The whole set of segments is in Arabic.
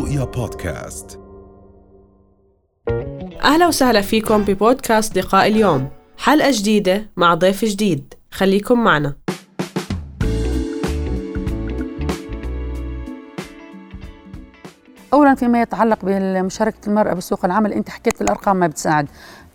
رؤيا بودكاست. أهلا وسهلا فيكم ببودكاست لقاء اليوم. حلقة جديدة مع ضيف جديد. خليكم معنا. اولا فيما يتعلق بمشاركه المرأة بسوق العمل أنت حكيت الأرقام ما بتساعد.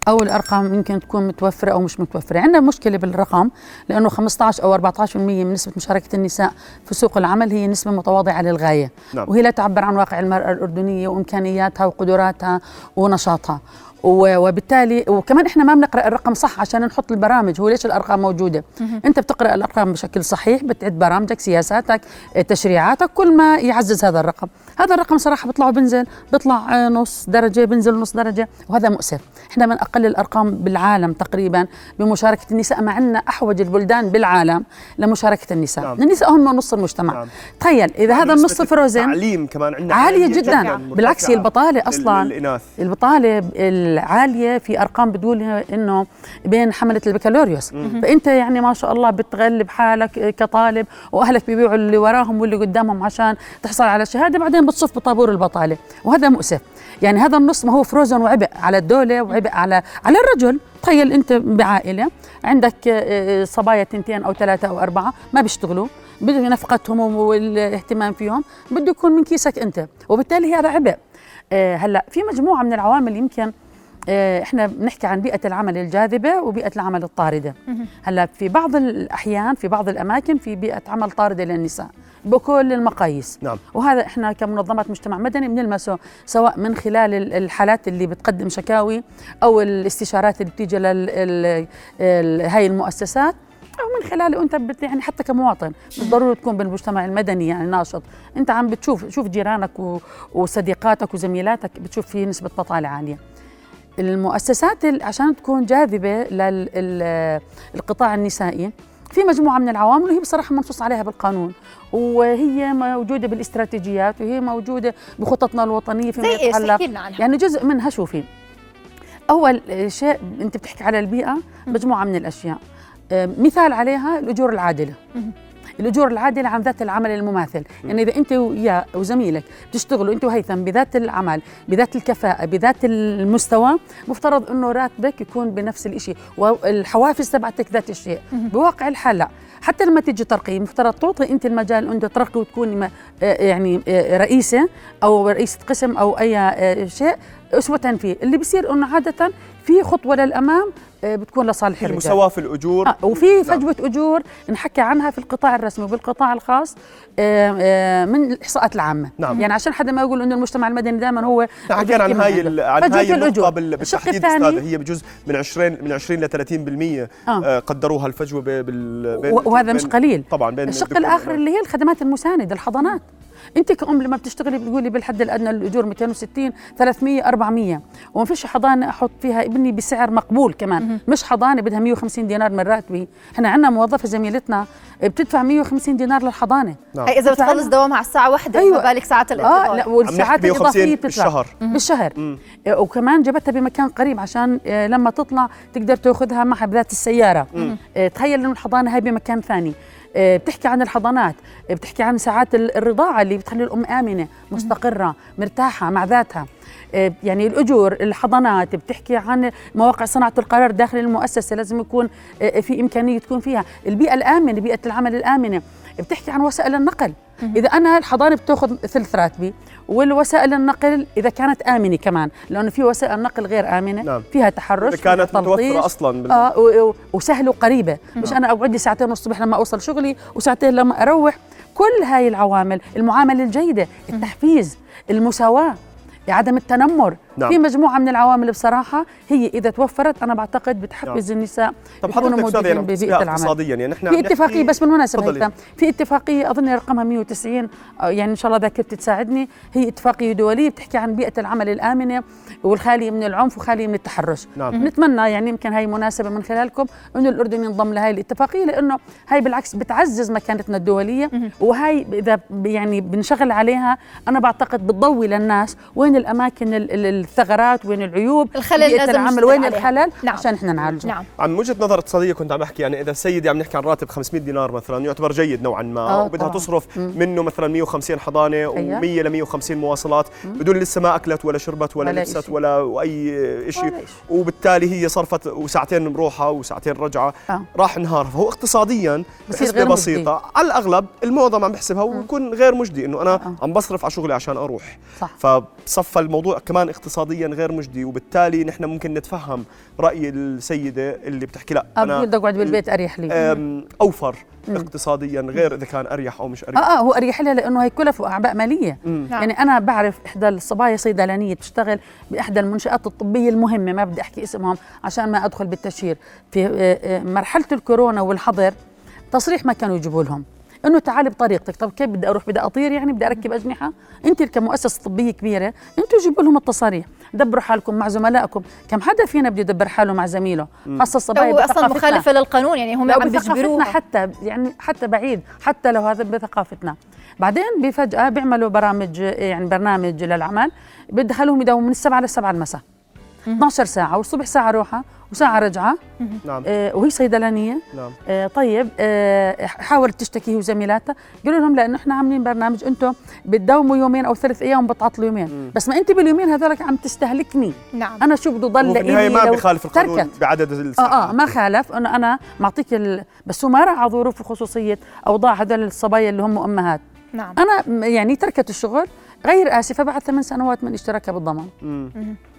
أو الأرقام يمكن تكون متوفرة أو مش متوفرة. عندنا مشكلة بالرقم لأنه 15 أو 14% من نسبة مشاركة النساء في سوق العمل هي نسبة متواضعة للغاية. نعم. وهي لا تعبر عن واقع المرأة الأردنية وإمكانياتها وقدراتها ونشاطها. و- وبالتالي وكمان إحنا ما بنقرأ الرقم صح عشان نحط البرامج هو ليش الأرقام موجودة؟ أنت بتقرأ الأرقام بشكل صحيح بتعد برامجك سياساتك تشريعاتك كل ما يعزز هذا الرقم. هذا الرقم صراحة بيطلع وبنزل بيطلع آه، نص درجة بنزل نص درجة وهذا مؤسف. إحنا من أقل الأرقام بالعالم تقريبا بمشاركة النساء مع أن أحوج البلدان بالعالم لمشاركة النساء. نعم. النساء هم نص المجتمع. نعم. تخيل إذا هذا النص فروزن التعليم كمان عندنا عالية جدا. بالعكس هي لل- أصلا للإناث البطالة العالية في أرقام بتقول إنه بين حملة البكالوريوس. فأنت يعني ما شاء الله بتغلب حالك كطالب وأهلك بيبيعوا اللي وراهم واللي قدامهم عشان تحصل على شهادة بعدين بتصف بطابور البطالة وهذا مؤسف. يعني هذا النص ما هو فروزن وعبء على الدولة وعبء على على الرجل. تخيل أنت بعائلة عندك آه، صبايا تنتين أو ثلاثة أو أربعة ما بيشتغلوا بده نفقتهم والاهتمام فيهم بده يكون من كيسك أنت. وبالتالي هذا عبء. آه، هلأ في مجموعة من العوامل يمكن آه، إحنا بنحكي عن بيئة العمل الجاذبة وبيئة العمل الطاردة. هلا في بعض الأحيان في بعض الأماكن في بيئة عمل طاردة للنساء بكل المقاييس. نعم. وهذا إحنا كمنظمات مجتمع مدني بنلمسه سواء من خلال ال- الحالات اللي بتقدم شكاوي أو الاستشارات اللي بتيجي لهي المؤسسات أو من خلاله انت بت يعني حتى كمواطن. مش ضروري تكون بالمجتمع المدني يعني ناشط. أنت عم بتشوف شوف جيرانك و- وصديقاتك وزميلاتك بتشوف في نسبة بطاله عالية. المؤسسات ال- عشان تكون جاذبة للقطاع النسائي في مجموعة من العوامل وهي بصراحة منصوص عليها بالقانون وهي موجودة بالاستراتيجيات وهي موجودة بخططنا الوطنية فيما إيش يتعلق يعني جزء منها شوفي أول شيء أنت بتحكي على البيئة مجموعة من الأشياء. آه، مثال عليها الأجور العادلة. الاجور العادله عن ذات العمل المماثل. يعني إذا أنت ويا وزميلك بتشتغلوا أنت وهيثم بذات العمل بذات الكفاءة بذات المستوى مفترض إنه راتبك يكون بنفس الشيء والحوافز تبعتك ذات الشيء. بواقع الحال لا. حتى لما تيجي ترقي مفترض تعطي أنت المجال أنت ترقي وتكوني آه، يعني آه، رئيسة أو رئيسة قسم أو أي آه، شيء أسوة فيه. اللي بيصير إنه عادة في خطوة للأمام آه، بتكون لصالح الرجال المساواة في الأجور آه وفي نعم. فجوة أجور نحكي عنها في القطاع الرسمي وبالقطاع الخاص آه، آه، من الإحصاءات العامة نعم. يعني عشان حدا ما يقول إنه المجتمع المدني دائما هو حكينا عن هاي. عن فجوة هاي النقطة بالتحديد أستاذة هي بجوز من 20 من 20 ل 30% آه. قدروها الفجوة بال وهذا مش قليل طبعا بين الشق والإناث. اللي هي الخدمات المساندة الحضانات انت كأم لما بتشتغلي بتقولي بالحد الأدنى الأجور 260 300 400 وما فيش حضانة أحط فيها ابني بسعر مقبول كمان. مش حضانة بدها 150 دينار من راتبي. إحنا عندنا موظفة زميلتنا بتدفع 150 دينار للحضانة. نعم. هي إذا بتخلص. دوامها على الساعة واحدة أيوة. ما بالك ساعات آه الانتظار لا والساعات عم نحكي 150 الإضافية بتدفع. بالشهر. بالشهر. مم. آه، وكمان جبتها بمكان قريب عشان آه، لما تطلع تقدر تاخذها معها بذات السيارة. آه، تخيل إنه الحضانة هاي بمكان ثاني. بتحكي عن الحضانات آه، بتحكي عن ساعات ال- الرضاعة اللي بتخلي الأم آمنة مستقرة مرتاحة مع ذاتها. آه، يعني الأجور الحضانات بتحكي عن مواقع صناعة القرار داخل المؤسسة لازم يكون آه، في إمكانية تكون فيها. البيئة الآمنة بيئة العمل الآمنة. بتحكي عن وسائل النقل. إذا أنا الحضانة بتأخذ ثلث راتبي والوسائل النقل إذا كانت آمنة كمان لأنه في وسائل نقل غير آمنة نعم. فيها تحرش إذا كانت فيها. متوفرة أصلا بال- آه و- و- وسهله وقريبة. مش أنا اقعد لي ساعتين الصبح لما أوصل شغلي وساعتين لما أروح. كل هاي العوامل المعاملة الجيدة التحفيز المساواة عدم التنمر نعم. في مجموعة من العوامل بصراحة هي إذا توفرت أنا بعتقد بتحفز النساء طب يكونوا حضرتك أستاذ يعني موجودين ببيئة العمل. اقتصاديا يعني نحن في اتفاقية بس بالمناسبه في اتفاقية أظن رقمها 190 آه، يعني إن شاء الله ذاكرتي تساعدني. هي اتفاقية دولية بتحكي عن بيئة العمل الآمنة والخالية من العنف وخالية من التحرش. نعم. نتمنى يعني يمكن هاي مناسبة من خلالكم إنه الأردن ينضم لهي الاتفاقية لأنه هاي بالعكس بتعزز مكانتنا الدولية. وهاي إذا يعني بنشغل عليها أنا بعتقد بتضوي للناس وين الأماكن ال- ال- الثغرات وين العيوب الخلل بيئة لازم العمل وين عليها. الخلل نعم. عشان إحنا نعالجه نعم عم من وجهة نظر اقتصاديه كنت عم أحكي يعني إذا سيدي عم نحكي عن راتب 500 دينار مثلا يعتبر جيد نوعا ما آه، وبدها طبعاً. تصرف مم. منه مثلا 150 حضانة أيوة. و100 ل 150 مواصلات بدون لسه ما أكلت ولا شربت ولا, ولا لبست إشي. ولا أي شيء. وبالتالي هي صرفت وساعتين مروحه وساعتين رجعة آه. راح نهار فهو اقتصاديا بصير بحسبه غير بسيطة على الأغلب المعظم عم بحسبها ويكون غير مجدي إنه أنا آه. عم بصرف على شغلي عشان أروح صح فصفى الموضوع كمان اقتصاديا غير مجدي وبالتالي نحن ممكن نتفهم رأي السيدة اللي بتحكي. لا أنا بدي أقعد بالبيت أريح لي. أوفر اقتصاديا غير إذا كان أريح أو مش أريح. آه هو أريح لها لأنه هي كلف واعباء مالية. مم. نعم. يعني أنا بعرف إحدى الصبايا صيدلانية بتشتغل بإحدى المنشآت الطبية المهمة ما بدي أحكي اسمهم عشان ما أدخل بالتشهير. في آه، آه، مرحلة الكورونا والحظر تصريح ما كانوا يجيبوا لهم. إنه تعالي بطريقتك. طب كيف بدي أروح؟ بدي أطير يعني؟ بدي أركب أجنحة؟ أنت كمؤسسة طبية كبيرة أنتوا جيبوا لهم التصاريح. دبروا حالكم مع زملائكم. كم حدا فينا بده يدبر حاله مع زميله؟ خاصة الصبايا هو أصلا. مخالفة للقانون يعني هم عم بثقافتنا بيجبروها. حتى يعني حتى بعيد حتى لو هذا بثقافتنا. بعدين بفجأة بيعملوا برامج يعني برنامج للعمل بيدخلوهم يداوموا من السبعة للسبعة المساء. 12 ساعة والصبح ساعة روحة وساعة رجعة. نعم. آه وهي صيدلانية. نعم. آه طيب آه حاولت تشتكي هي وزميلاتها. قالوا لهم لأنه إحنا عاملين برنامج أنتم بتداوموا يومين أو ثلاث أيام وبتعطلوا يومين. بس ما أنت باليومين هذولك عم تستهلكني. نعم. أنا شو بده ضل لإلي ما بخالف القانون تركت. بعدد الساعات آه آه ما خالف. انه أنا معطيك ال... بس هو ما راعى ظروف وخصوصية أوضاع هذول الصبايا اللي هم امهات نعم. أنا يعني تركت الشغل. غير آسفة بعد ثمان سنوات من اشتراكها بالضمان.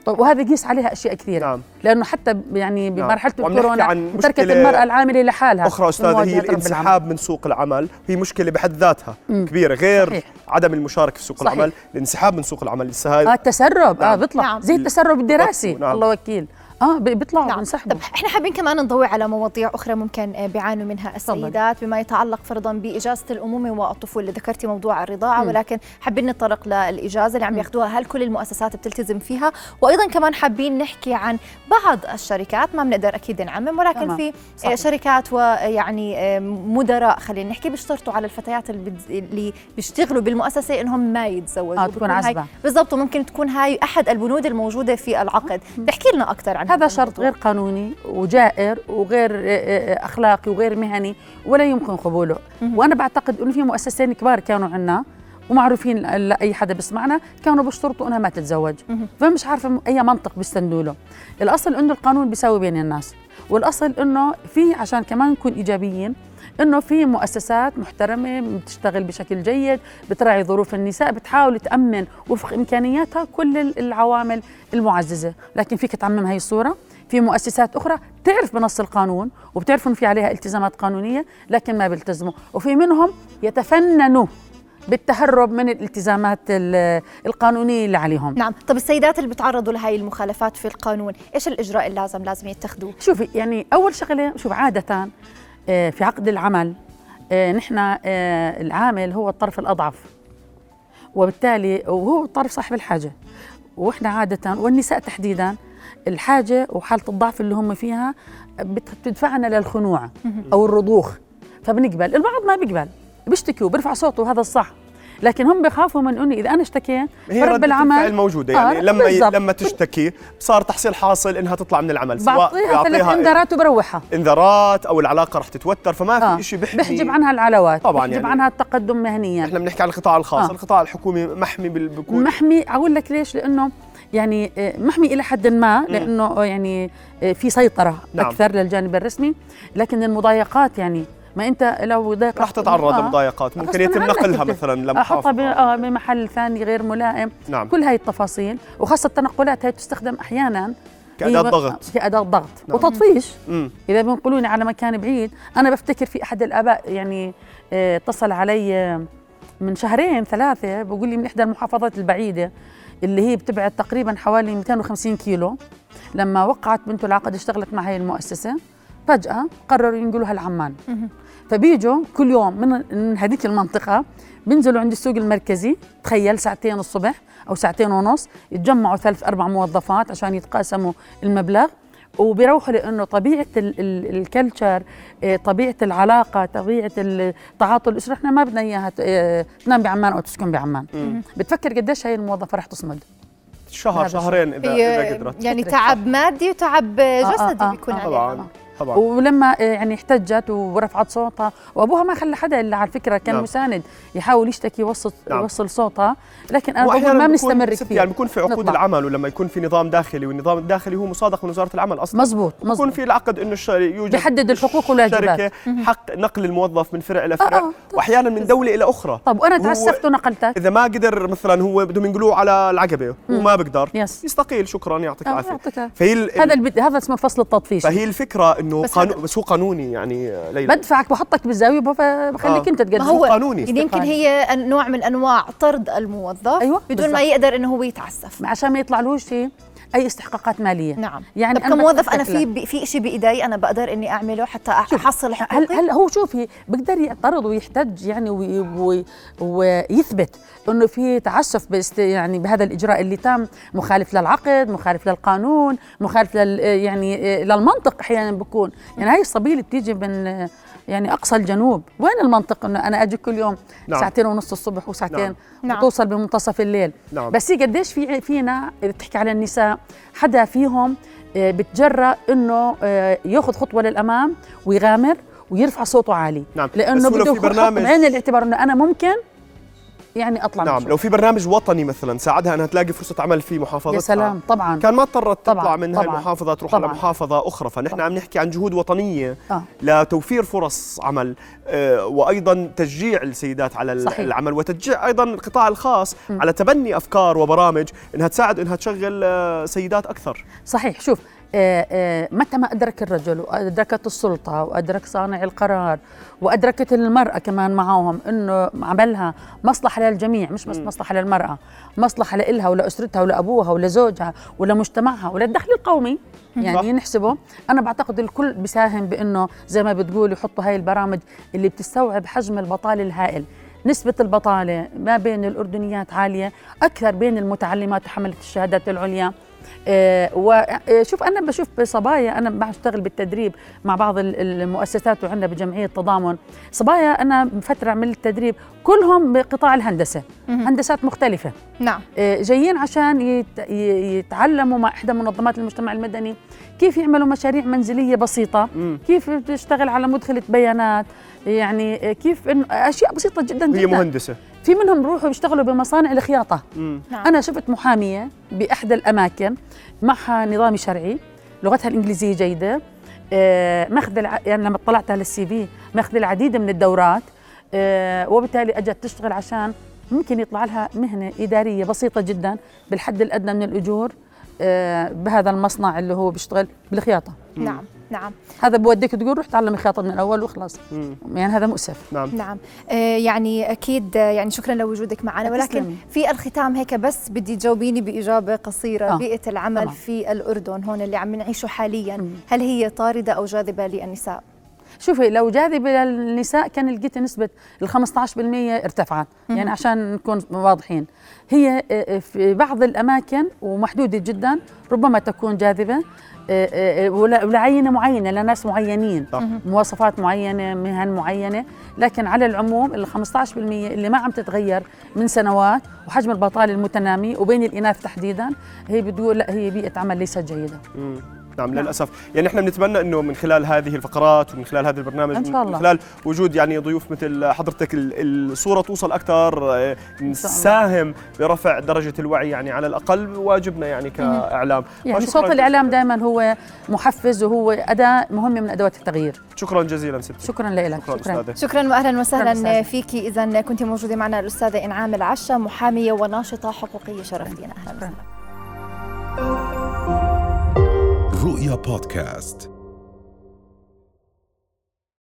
طيب وهذا قيس عليها أشياء كثيرة نعم لأنه حتى يعني نعم. بمرحلة نحكي الكورونا تركت المرأة العاملة لحالها أخرى استاذه هي. الانسحاب من سوق العمل هي مشكلة بحد ذاتها مم. كبيرة غير صحيح. عدم المشاركة في سوق صحيح. العمل الانسحاب من سوق العمل لسه هاي آه التسرب آه نعم. بيطلع نعم. زي التسرب الدراسي نعم. الله وكيل آه بي- بيطلعوا نعم. بينسحبوا طب إحنا حابين كمان نضوي على مواضيع أخرى ممكن آه، بيعانوا منها السيدات بما يتعلق فرضا بإجازة الامومه والطفولة. ذكرتي موضوع الرضاعة مم. ولكن حابين نتطرق للإجازة اللي عم ياخذوها هل كل المؤسسات بتلتزم فيها؟ وأيضا كمان حابين نحكي عن بعض الشركات ما بنقدر أكيد نعمم ولكن تمام. في صحيح. شركات ويعني مدراء خلينا نحكي بيشترطوا على الفتيات اللي بيشتغلوا بالمؤسسة إنهم ما يتزوجوا. آه، تكون عزبة. بالضبط وممكن تكون هاي أحد البنود الموجودة في العقد. تحكي لنا أكثر عن هذا شرط. غير قانوني وجائر وغير آه، آه، أخلاقي وغير مهني ولا يمكن قبوله وأنا بعتقد إنه في مؤسسين كبار كانوا عندنا ومعروفين لأي حدا بيسمعنا كانوا بيشترطوا إنها ما تتزوج. فمش عارفة أي منطق بيستندوا له الأصل إنه القانون بيساوي بين الناس والأصل إنه في عشان كمان نكون إيجابيين إنه في مؤسسات محترمة بتشتغل بشكل جيد بتراعي ظروف النساء بتحاول تأمن وفق إمكانياتها كل ال- العوامل المعززة. لكن فيك تعمم هاي الصورة؟ في مؤسسات أخرى تعرف بنص القانون وبتعرف انه في عليها التزامات قانونية لكن ما بيلتزموا. وفي منهم يتفننوا بالتهرب من الالتزامات ال- القانونية اللي عليهم. نعم. طب السيدات اللي بتعرضوا لهي المخالفات في القانون إيش الإجراء اللازم لازم يتخذوه؟ شوفي يعني أول شغلة شوف عادة في عقد العمل آه، نحن آه، العامل هو الطرف الأضعف. وبالتالي وهو الطرف صاحب الحاجة. وإحنا عادة والنساء تحديدا الحاجة وحالة الضعف اللي هم فيها بت- بتدفعنا للخنوع أو الرضوخ. فبنقبل البعض ما بيقبل بيشتكوا بيرفع صوته وهذا الصح. لكن هم بخافوا من انه إذا أنا اشتكيت هي ردة العمل موجودة يعني آه، لما ي... لما تشتكي صار تحصيل حاصل إنها تطلع من العمل بعطيها ثلاث إنذارات وبروحها إنذارات أو العلاقة رح تتوتر فما آه. في شيء بيحمي بحجب عنها العلاوات طبعاً بحجب يعني. عنها التقدم مهنيا إحنا بنحكي عن القطاع الخاص آه. القطاع الحكومي محمي بكون محمي أقول لك ليش لأنه يعني آه، محمي إلى حد ما لأنه يعني آه، في سيطرة نعم. أكثر للجانب الرسمي لكن المضايقات يعني ما أنت لو ضايق رح تتعرض لمضايقات ممكن يتم نقلها. مثلا أحطها ب- لمحافظة آه بمحل ثاني غير ملائم نعم كل هاي التفاصيل وخاصة التنقلات هي تستخدم أحيانا كأداة هي- ضغط. كأداة ضغط نعم. وتطفيش امم إذا بنقلوني على مكان بعيد أنا بفتكر في أحد الآباء يعني آه، اتصل علي آه، من شهرين ثلاثة بقول لي من إحدى المحافظات البعيدة اللي هي بتبعد تقريبا حوالي 250 كيلو لما وقعت بنته العقد اشتغلت مع هاي المؤسسة فجأة قرروا ينقلوها لعمان. فبيجوا كل يوم من من هذيك المنطقة بينزلوا عند السوق المركزي تخيل ساعتين الصبح أو ساعتين ونص يتجمعوا ثلاث أربع موظفات عشان يتقاسموا المبلغ وبيروحوا لأنه طبيعة ال- ال- الكلتشر آه، طبيعة العلاقة طبيعة التعاطي الأسرة إحنا ما بدنا إياها آه، تنام بعمان أو تسكن بعمان. بتفكر قديش هي الموظفة رح تصمد؟ شهر شهرين اذا إذا قدرت. يعني تعب مادي وتعب جسدي آه، بيكون آه، عليها. طبعا. طبعا ولما آه، يعني احتجت ورفعت صوتها وأبوها ما خلى حدا إلا على فكرة كان نعم. مساند يحاول يشتكي يوصل نعم. يوصل صوتها لكن أنا بقول ما بيكون بنستمر كثير يعني بيكون في عقود نطلع. العمل ولما يكون في نظام داخلي والنظام الداخلي هو مصادق من وزارة العمل أصلا مزبوط يكون مزبوط في العقد إنه. يوجد بيحدد الحقوق والواجبات. حق نقل الموظف من فرع إلى فرع آه، آه. واحيانا من دولة إلى أخرى طب وأنا تعسفت ونقلتك إذا ما قدر مثلا هو بدهم ينقلوه على العقبة وما بقدر يس. يستقيل شكرا يعطيك آه، العافية. فهي هذا. هذا اسمه فصل التطفيش فهي الفكرة إنه بس قانون هذا- بس هو قانوني يعني ليلى بدفعك بحطك بالزاوية بخليك آه. أنت ما تقدم هو قانوني. يعني يمكن. هي نوع من أنواع طرد الموظف أيوة، بدون ما بالضبط. يقدر إنه هو يتعسف عشان ما يطلعلوش أي استحقاقات مالية. نعم. يعني طب كموظف أنا. في في شيء بإيدي أنا بقدر إني أعمله حتى أحصل هل حقوقي؟ هل هو شوفي بيقدر يعترض ويحتج يعني وي- وي- ويثبت إنه في تعسف باست يعني بهذا الإجراء اللي تم مخالف للعقد مخالف للقانون مخالف لل يعني للمنطق أحيانا بكون. يعني هاي الصبيه بتيجي من يعني أقصى الجنوب وين المنطق إنه أنا أجي كل يوم نعم. ساعتين ونص الصبح وساعتين نعم. نعم. وتوصل بمنتصف الليل نعم. بس هي قديش في فينا بتحكي على النساء حدا فيهم آه، بتجرأ إنه آه، ياخذ خطوة للأمام ويغامر ويرفع صوته عالي نعم. لأنه بده في برنامج- بعين الاعتبار إنه أنا ممكن يعني أطلع نعم. لو في برنامج وطني مثلا ساعدها أنها تلاقي فرصة عمل في محافظتها يا سلام طبعا كان ما اضطرت تطلع طبعاً، من هاي طبعاً، المحافظة تروح طبعاً. لمحافظه أخرى فنحن عم نحكي عن جهود وطنية آه. لتوفير فرص عمل آه، وأيضا تشجيع السيدات على صحيح. العمل وتشجيع أيضا القطاع الخاص على تبني أفكار وبرامج إنها تساعد إنها تشغل آه، سيدات أكثر صحيح شوف متى ما أدرك الرجل وأدركت السلطة وأدرك صانع القرار وأدركت المرأة كمان معهم أنه عملها مصلحة للجميع مش بس مصلحة للمرأة مصلحة لإلها ولأسرتها ولأبوها ولزوجها ولمجتمعها وللدخل القومي. يعني نحسبه. أنا بعتقد الكل بيساهم بأنه زي ما بتقول يحطوا هاي البرامج اللي بتستوعب حجم البطالة الهائل. نسبة البطالة ما بين الأردنيات عالية أكثر بين المتعلمات وحملة الشهادات العليا. آه، وشوف أنا بشوف بصبايا أنا بشتغل بالتدريب مع بعض ال- المؤسسات وعندنا بجمعية تضامن صبايا أنا فترة عملت تدريب كلهم بقطاع الهندسة هندسات مختلفة. نعم. آه، جايين عشان يتعلموا مع إحدى منظمات المجتمع المدني كيف يعملوا مشاريع منزلية بسيطة. كيف تشتغل على مدخلة بيانات. يعني كيف إنه أشياء بسيطة جدا هي جدا. مهندسة. في منهم بيروحوا يشتغلوا بمصانع الخياطة. مم. نعم. أنا شفت محامية بإحدى الأماكن معها نظامي شرعي لغتها الإنجليزية جيدة آه، ماخذ الع... يعني لما اطلعت على السي في ماخذ العديد من الدورات آه، وبالتالي أجت تشتغل عشان ممكن يطلع لها مهنة إدارية بسيطة جدا بالحد الأدنى من الأجور آه، بهذا المصنع اللي هو بيشتغل بالخياطة. نعم. نعم. هذا بوديك تقول روح تعلم خياطة من الأول وخلاص. مم. يعني هذا مؤسف. نعم. نعم. آه يعني أكيد يعني شكرا لوجودك معنا. ولكن. في الختام هيك بس بدي تجاوبيني بإجابة قصيرة. آه، بيئة العمل طبعاً. في الأردن هون اللي عم نعيشه حاليا. مم. هل هي طاردة أو جاذبة للنساء؟ شوفي لو جاذبة للنساء كان لقيت نسبة ال 15% ارتفعت يعني عشان نكون واضحين. هي آه، في بعض الأماكن ومحدودة جدا ربما تكون جاذبة آه، آه، ولعينة معينة لناس معينين. مواصفات معينة مهن معينة لكن على العموم ال 15% اللي ما عم تتغير من سنوات وحجم البطالة المتنامي وبين الإناث تحديدا هي بتقول لا هي بيئة عمل ليست جيدة. مم. نعم. للأسف. يعني إحنا بنتمنى إنه من خلال هذه الفقرات ومن خلال هذا البرنامج إن شاء الله. من خلال وجود يعني ضيوف مثل حضرتك ال- الصورة توصل أكثر آه، نساهم برفع درجة الوعي يعني على الأقل واجبنا يعني كإعلام. يعني صوت الإعلام جزيلاً. دائما هو محفز وهو أداة مهمة من أدوات التغيير. شكرا جزيلا ستي. شكرا لك. شكرا أستاذة. شكرا واهلا وسهلا. فيكي اذا كنت موجودة معنا الأستاذة إنعام العشا محامية وناشطة حقوقية شرفتينا. أهلا وسهلا. رؤيا بودكاست